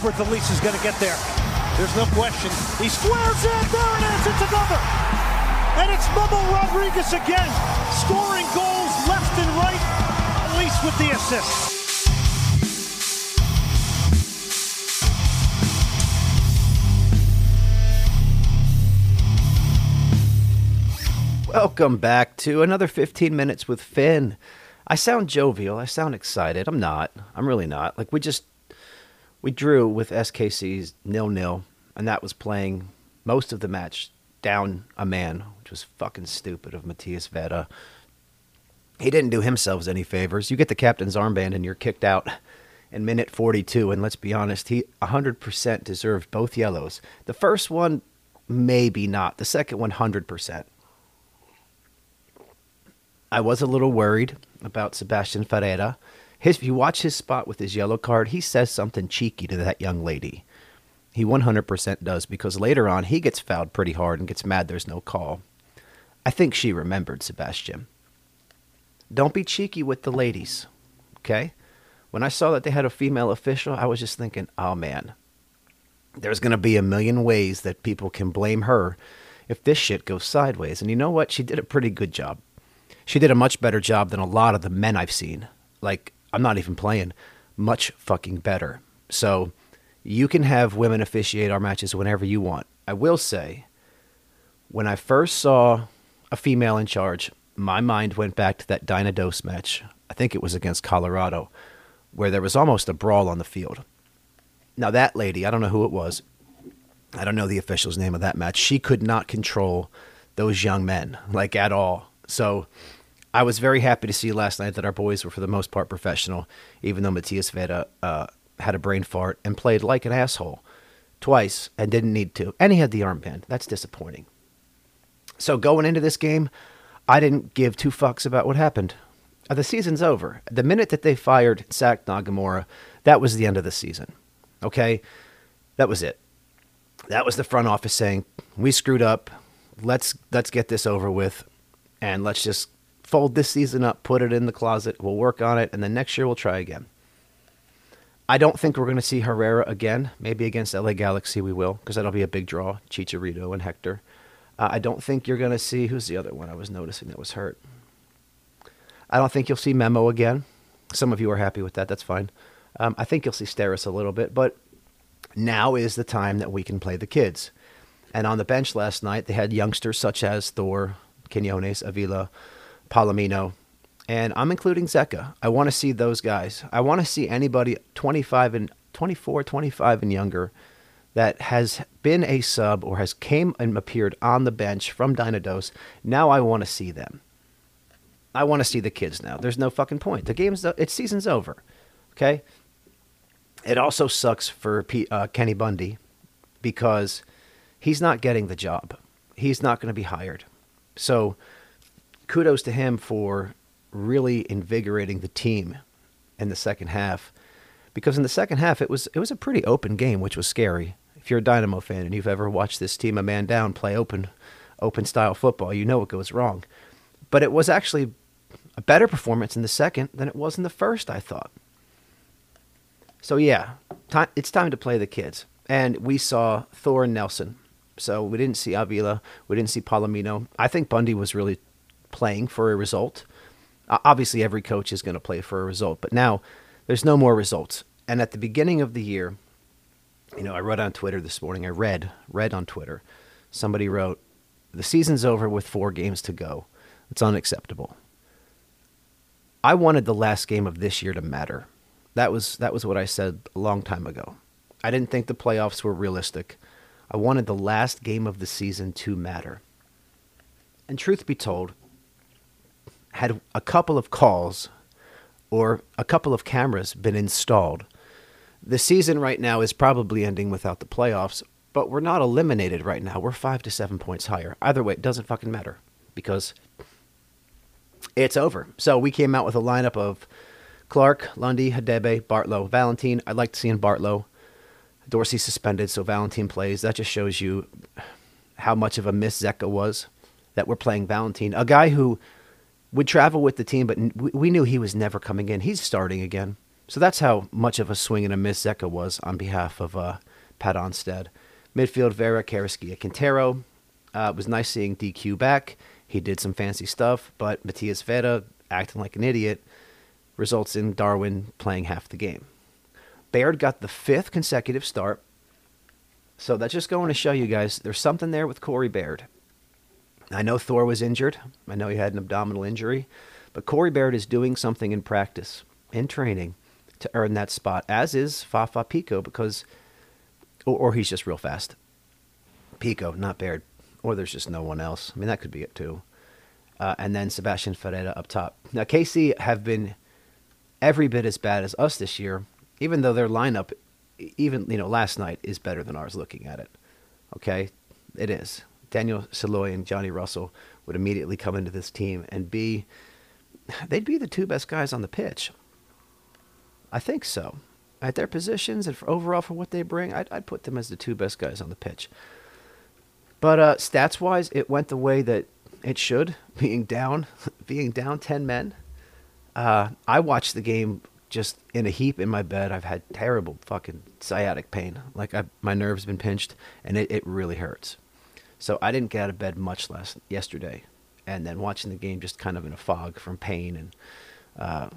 Alberth Elis is going to get there. There's no question. He squares it. There it is. It's another. And it's Memo Rodriguez again, scoring goals left and right. Elise with the assist. Welcome back to another 15 minutes with Finn. I sound jovial. I sound excited. I'm not. I'm really not. Like we just we drew with SKC's nil nil, and that was playing most of the match down a man, which was fucking stupid of Matias Vera. He didn't do himself any favors. You get the captain's armband and you're kicked out in minute 42, and let's be honest, he 100% deserved both yellows. The first one, maybe not. The second one, 100%. I was a little worried about Sebastian Ferreira. His, if you watch his spot with his yellow card, he says something cheeky to that young lady. He 100% does because later on he gets fouled pretty hard and gets mad there's no call. I think she remembered Sebastian. Don't be cheeky with the ladies, okay? When I saw that they had a female official, I was just thinking, oh man, there's going to be a million ways that people can blame her if this shit goes sideways. And you know what? She did a pretty good job she did a much better job than a lot of the men I've seen. Like, I'm not even playing, much fucking better. So, you can have women officiate our matches whenever you want. I will say, when I first saw a female in charge, my mind went back to that Dynados match. I think it was against Colorado, where there was almost a brawl on the field. Now, that lady, I don't know who it was. I don't know the official's name of that match. She could not control those young men, like at all. So, I was very happy to see last night that our boys were for the most part professional, even though Matias Vera uh, had a brain fart and played like an asshole twice and didn't need to. And he had the armband. That's disappointing. So going into this game, I didn't give two fucks about what happened. Uh, the season's over. The minute that they fired Zach Nagamura, that was the end of the season. Okay? That was it. That was the front office saying, "We screwed up. Let's let's get this over with and let's just fold this season up, put it in the closet. We'll work on it, and then next year we'll try again. I don't think we're going to see Herrera again. Maybe against LA Galaxy we will, because that'll be a big draw. Chicharito and Hector. Uh, I don't think you're going to see who's the other one I was noticing that was hurt. I don't think you'll see Memo again. Some of you are happy with that. That's fine. Um, I think you'll see Steres a little bit, but now is the time that we can play the kids. And on the bench last night, they had youngsters such as Thor, Quinones, Avila, Palomino, and I'm including Zeca. I want to see those guys. I want to see anybody 25 and 24, 25 and younger that has been a sub or has came and appeared on the bench from Dynados. Now I want to see them. I want to see the kids now. There's no fucking point. The game's it's season's over. Okay. It also sucks for P, uh, Kenny Bundy because he's not getting the job. He's not going to be hired. So kudos to him for really invigorating the team in the second half. Because in the second half, it was it was a pretty open game, which was scary. If you're a Dynamo fan and you've ever watched this team a man down play open, open style football, you know what goes wrong. But it was actually a better performance in the second than it was in the first. I thought. So yeah, time, it's time to play the kids, and we saw Thor and Nelson. So we didn't see Avila, we didn't see Palomino. I think Bundy was really playing for a result. Obviously, every coach is going to play for a result, but now there's no more results. And at the beginning of the year, you know, I wrote on Twitter this morning. I read read on Twitter. Somebody wrote, "The season's over with four games to go. It's unacceptable." I wanted the last game of this year to matter. That was that was what I said a long time ago. I didn't think the playoffs were realistic. I wanted the last game of the season to matter. And truth be told, had a couple of calls or a couple of cameras been installed, the season right now is probably ending without the playoffs, but we're not eliminated right now. We're five to seven points higher. Either way, it doesn't fucking matter because it's over. So we came out with a lineup of Clark, Lundy, Hadebe, Bartlow, Valentine. I'd like to see in Bartlow. Dorsey suspended, so Valentine plays. That just shows you how much of a miss Zeca was that we're playing Valentine, a guy who would travel with the team, but we knew he was never coming in. He's starting again. So that's how much of a swing and a miss Zeca was on behalf of uh, Pat Onstad. Midfield, Vera, Carrasquilla, Quintero. Uh, it was nice seeing DQ back. He did some fancy stuff, but Matias Vera acting like an idiot results in Darwin playing half the game. Baird got the fifth consecutive start. So that's just going to show you guys there's something there with Corey Baird. I know Thor was injured. I know he had an abdominal injury. But Corey Baird is doing something in practice, in training, to earn that spot, as is Fafa Picault, because, or, or he's just real fast. Picault, not Baird. Or there's just no one else. I mean, that could be it too. Uh, and then Sebastian Ferreira up top. Now, KC have been every bit as bad as us this year, even though their lineup, even you know, last night is better than ours. Looking at it, okay, it is. Daniel Salloi and Johnny Russell would immediately come into this team and be, they'd be the two best guys on the pitch. I think so. At their positions and for overall for what they bring, I'd, I'd put them as the two best guys on the pitch. But uh, stats wise, it went the way that it should, being down, being down ten men. Uh, I watched the game just in a heap in my bed. I've had terrible fucking sciatic pain. Like I, my nerves been pinched, and it, it really hurts. So I didn't get out of bed much last yesterday, and then watching the game just kind of in a fog from pain and uh,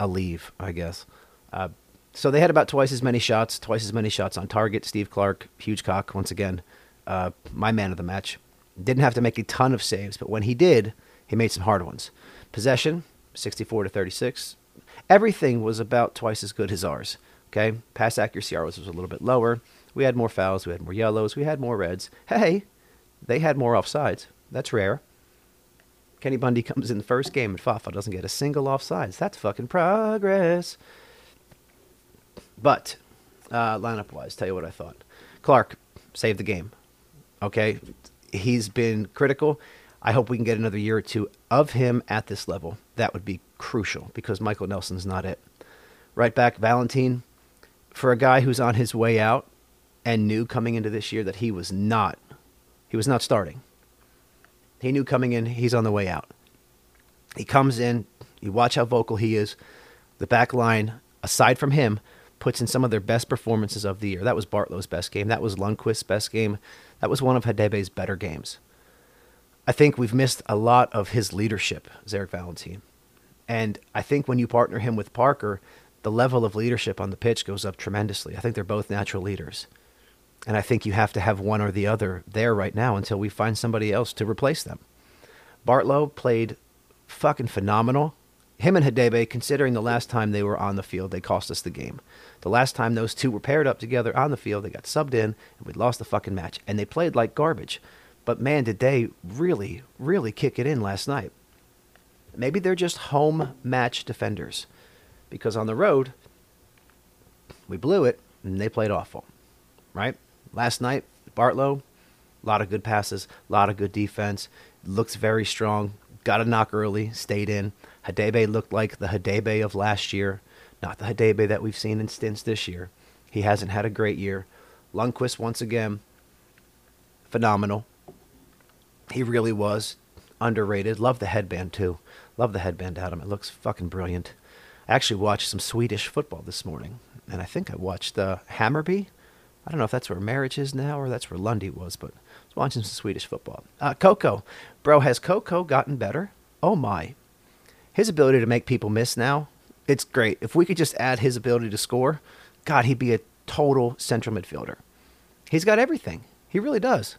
a leave, I guess. Uh, so they had about twice as many shots, twice as many shots on target. Steve Clark, huge cock once again, uh, my man of the match. Didn't have to make a ton of saves, but when he did, he made some hard ones. Possession, 64 to 36. Everything was about twice as good as ours. Okay, pass accuracy ours was a little bit lower. We had more fouls, we had more yellows, we had more reds. Hey, they had more offsides. That's rare. Kenny Bundy comes in the first game and Fafa doesn't get a single offsides. That's fucking progress. But uh, lineup wise, tell you what I thought. Clark saved the game. Okay, he's been critical. I hope we can get another year or two of him at this level. That would be crucial because Michael Nelson's not it. Right back, Valentine, for a guy who's on his way out and knew coming into this year that he was not, he was not starting. He knew coming in he's on the way out. He comes in, you watch how vocal he is. The back line, aside from him, puts in some of their best performances of the year. That was Bartlow's best game. That was Lundqvist's best game. That was one of Hadebe's better games. I think we've missed a lot of his leadership, Zarek Valentine. And I think when you partner him with Parker, the level of leadership on the pitch goes up tremendously. I think they're both natural leaders. And I think you have to have one or the other there right now until we find somebody else to replace them. Bartlow played fucking phenomenal. Him and Hadebe, considering the last time they were on the field, they cost us the game. The last time those two were paired up together on the field, they got subbed in and we lost the fucking match. And they played like garbage. But man, did they really, really kick it in last night. Maybe they're just home match defenders. Because on the road, we blew it and they played awful. Right? Last night, Bartlow, a lot of good passes, a lot of good defense. Looks very strong. Got a knock early, stayed in. Hadebe looked like the Hadebe of last year, not the Hadebe that we've seen in stints this year. He hasn't had a great year. Lundqvist, once again, phenomenal. He really was underrated. Love the headband too. Love the headband, Adam. It looks fucking brilliant. I actually watched some Swedish football this morning, and I think I watched uh, Hammarby. I don't know if that's where Marriage is now or that's where Lundy was, but I was watching some Swedish football. Uh, Coco, bro, has Coco gotten better? Oh my! His ability to make people miss now, it's great. If we could just add his ability to score, God, he'd be a total central midfielder. He's got everything. He really does.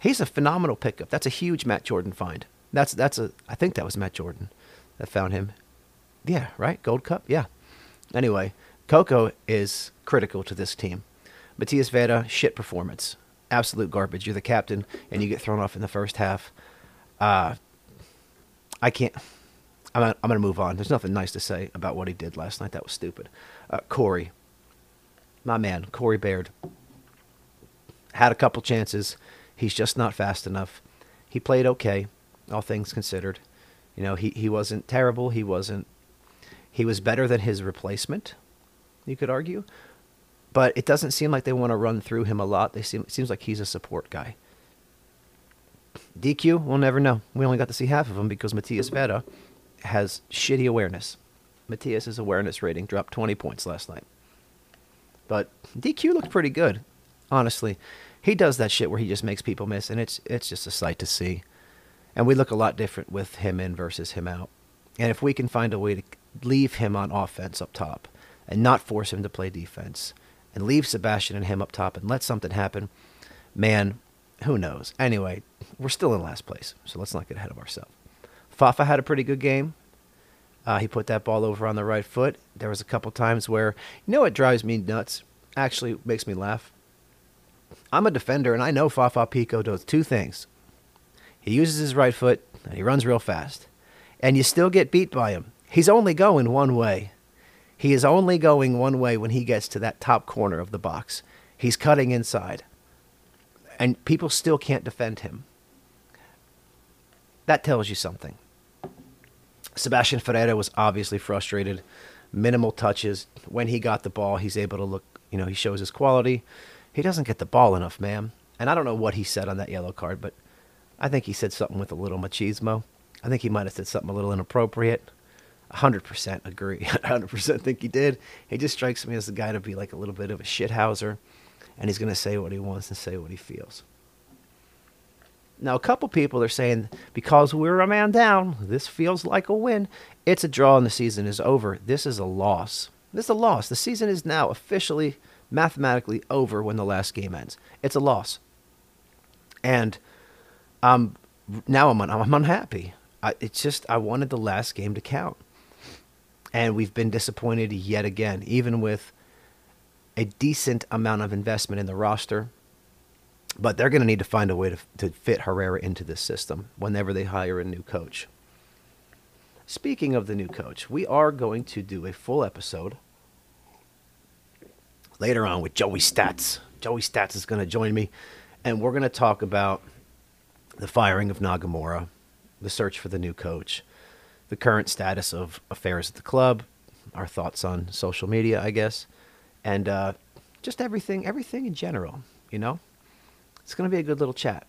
He's a phenomenal pickup. That's a huge Matt Jordan find. That's that's a I think that was Matt Jordan that found him. Yeah, right? Gold Cup? Yeah. Anyway, Coco is critical to this team. Matias Vera, shit performance. Absolute garbage. You're the captain and you get thrown off in the first half. Uh, I can't. I'm, I'm going to move on. There's nothing nice to say about what he did last night. That was stupid. Uh, Corey, my man, Corey Baird, had a couple chances. He's just not fast enough. He played okay, all things considered. You know, he, he wasn't terrible. He wasn't. He was better than his replacement, you could argue. But it doesn't seem like they want to run through him a lot. They seem it seems like he's a support guy. DQ, we'll never know. We only got to see half of him because Matias Vera has shitty awareness. Matias's awareness rating dropped 20 points last night. But DQ looked pretty good, honestly. He does that shit where he just makes people miss, and it's it's just a sight to see. And we look a lot different with him in versus him out. And if we can find a way to leave him on offense up top and not force him to play defense and leave Sebastian and him up top and let something happen, man, who knows? Anyway, we're still in last place, so let's not get ahead of ourselves. Fafa had a pretty good game. Uh, he put that ball over on the right foot. There was a couple times where, you know what drives me nuts? Actually, makes me laugh. I'm a defender, and I know Fafa Picault does two things. He uses his right foot, and he runs real fast. And you still get beat by him. He's only going one way. He is only going one way when he gets to that top corner of the box. He's cutting inside. And people still can't defend him. That tells you something. Sebastian Ferreira was obviously frustrated. Minimal touches. When he got the ball, he's able to look, you know, he shows his quality. He doesn't get the ball enough, man. And I don't know what he said on that yellow card, but I think he said something with a little machismo. I think he might have said something a little inappropriate. 100% agree. 100% think he did. He just strikes me as the guy to be like a little bit of a shithouser, and he's going to say what he wants and say what he feels. Now, a couple people are saying because we're a man down, this feels like a win. It's a draw and the season is over. This is a loss. This is a loss. The season is now officially, mathematically over when the last game ends. It's a loss. And um, now I'm, un- I'm unhappy. I, it's just, I wanted the last game to count. And we've been disappointed yet again, even with a decent amount of investment in the roster but they're going to need to find a way to, to fit Herrera into this system whenever they hire a new coach. Speaking of the new coach, we are going to do a full episode later on with Joey Stats. Joey Stats is going to join me, and we're going to talk about the firing of Nagamura, the search for the new coach, the current status of affairs at the club, our thoughts on social media, I guess, and uh, just everything, everything in general, you know? It's going to be a good little chat.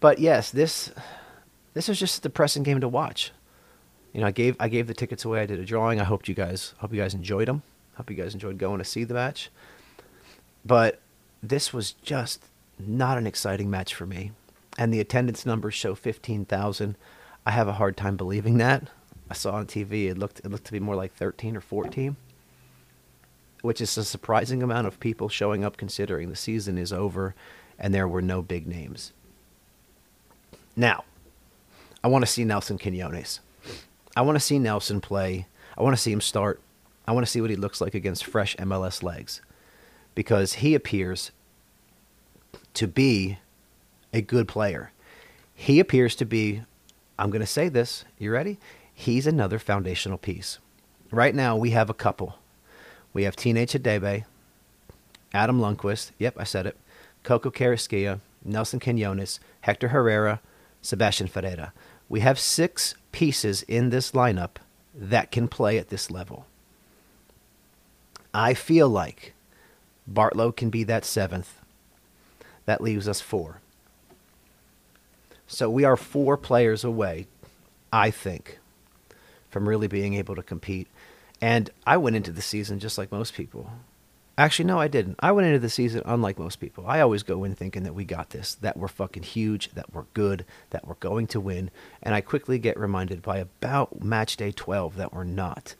But yes, this this was just a depressing game to watch. You know, I gave I gave the tickets away. I did a drawing. I hope you guys hope you guys enjoyed them. Hope you guys enjoyed going to see the match. But this was just not an exciting match for me. And the attendance numbers show 15,000. I have a hard time believing that. I saw on TV it looked it looked to be more like 13 or 14, which is a surprising amount of people showing up considering the season is over and there were no big names. Now, I want to see Nelson Quinones. I want to see Nelson play. I want to see him start. I want to see what he looks like against fresh MLS legs because he appears to be a good player. He appears to be, I'm going to say this. You ready? He's another foundational piece. Right now, we have a couple. We have Teenage Hadebe, Adam Lundqvist. Yep, I said it. Coco Carrasquilla, Nelson Quinones, Hector Herrera, Sebastian Ferreira. We have six pieces in this lineup that can play at this level. I feel like Bartlow can be that seventh. That leaves us four. So we are four players away, I think, from really being able to compete. And I went into the season just like most people. Actually, no, I didn't. I went into the season unlike most people. I always go in thinking that we got this, that we're fucking huge, that we're good, that we're going to win. And I quickly get reminded by about match day 12 that we're not.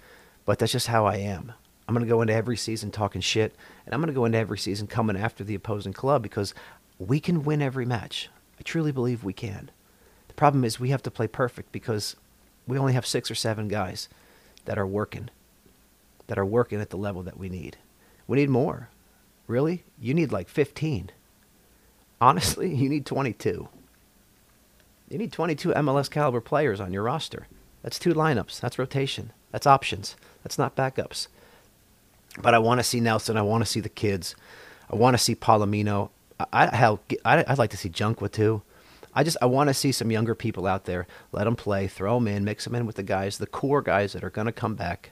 But that's just how I am. I'm going to go into every season talking shit, and I'm going to go into every season coming after the opposing club because we can win every match. I truly believe we can. The problem is we have to play perfect because we only have six or seven guys that are working, that are working at the level that we need. We need more. Really? You need like 15. Honestly, you need 22. You need 22 MLS caliber players on your roster. That's two lineups. That's rotation. That's options. That's not backups. But I want to see Nelson. I want to see the kids. I want to see Palomino. I, hell, I, I'd like to see Junqua too. I just I want to see some younger people out there. Let them play, throw them in, mix them in with the guys, the core guys that are going to come back,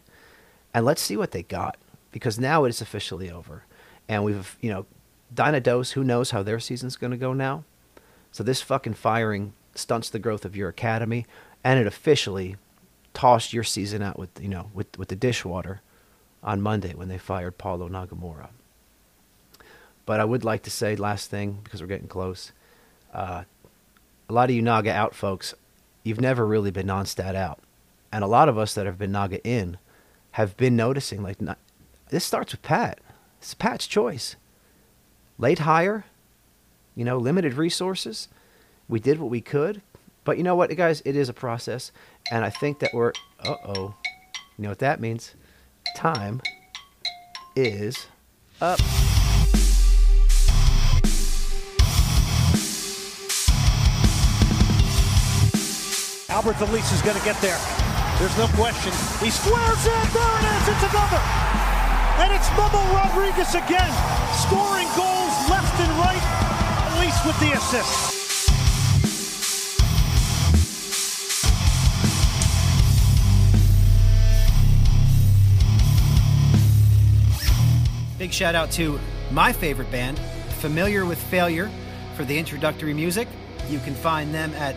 and let's see what they got because now it is officially over. And we've, you know, Dynados, who knows how their season's going to go now? So this fucking firing stunts the growth of your academy, and it officially tossed your season out with you know with with the dishwater on Monday when they fired Paulo Nagamura. But I would like to say last thing because we're getting close. Uh, a lot of you Naga out folks, you've never really been non-stat out, and a lot of us that have been Naga in have been noticing like not, this starts with Pat. It's Pat's choice. Late hire, you know, limited resources. We did what we could, but you know what, guys? It is a process, and I think that we're. Uh oh. You know what that means? Time is up. Alberth Elis is going to get there. There's no question. He squares it. There it is. It's another. And it's Memo Rodriguez again, scoring goals left and right. Elis with the assist. Big shout out to my favorite band, Familiar with Failure, for the introductory music. You can find them at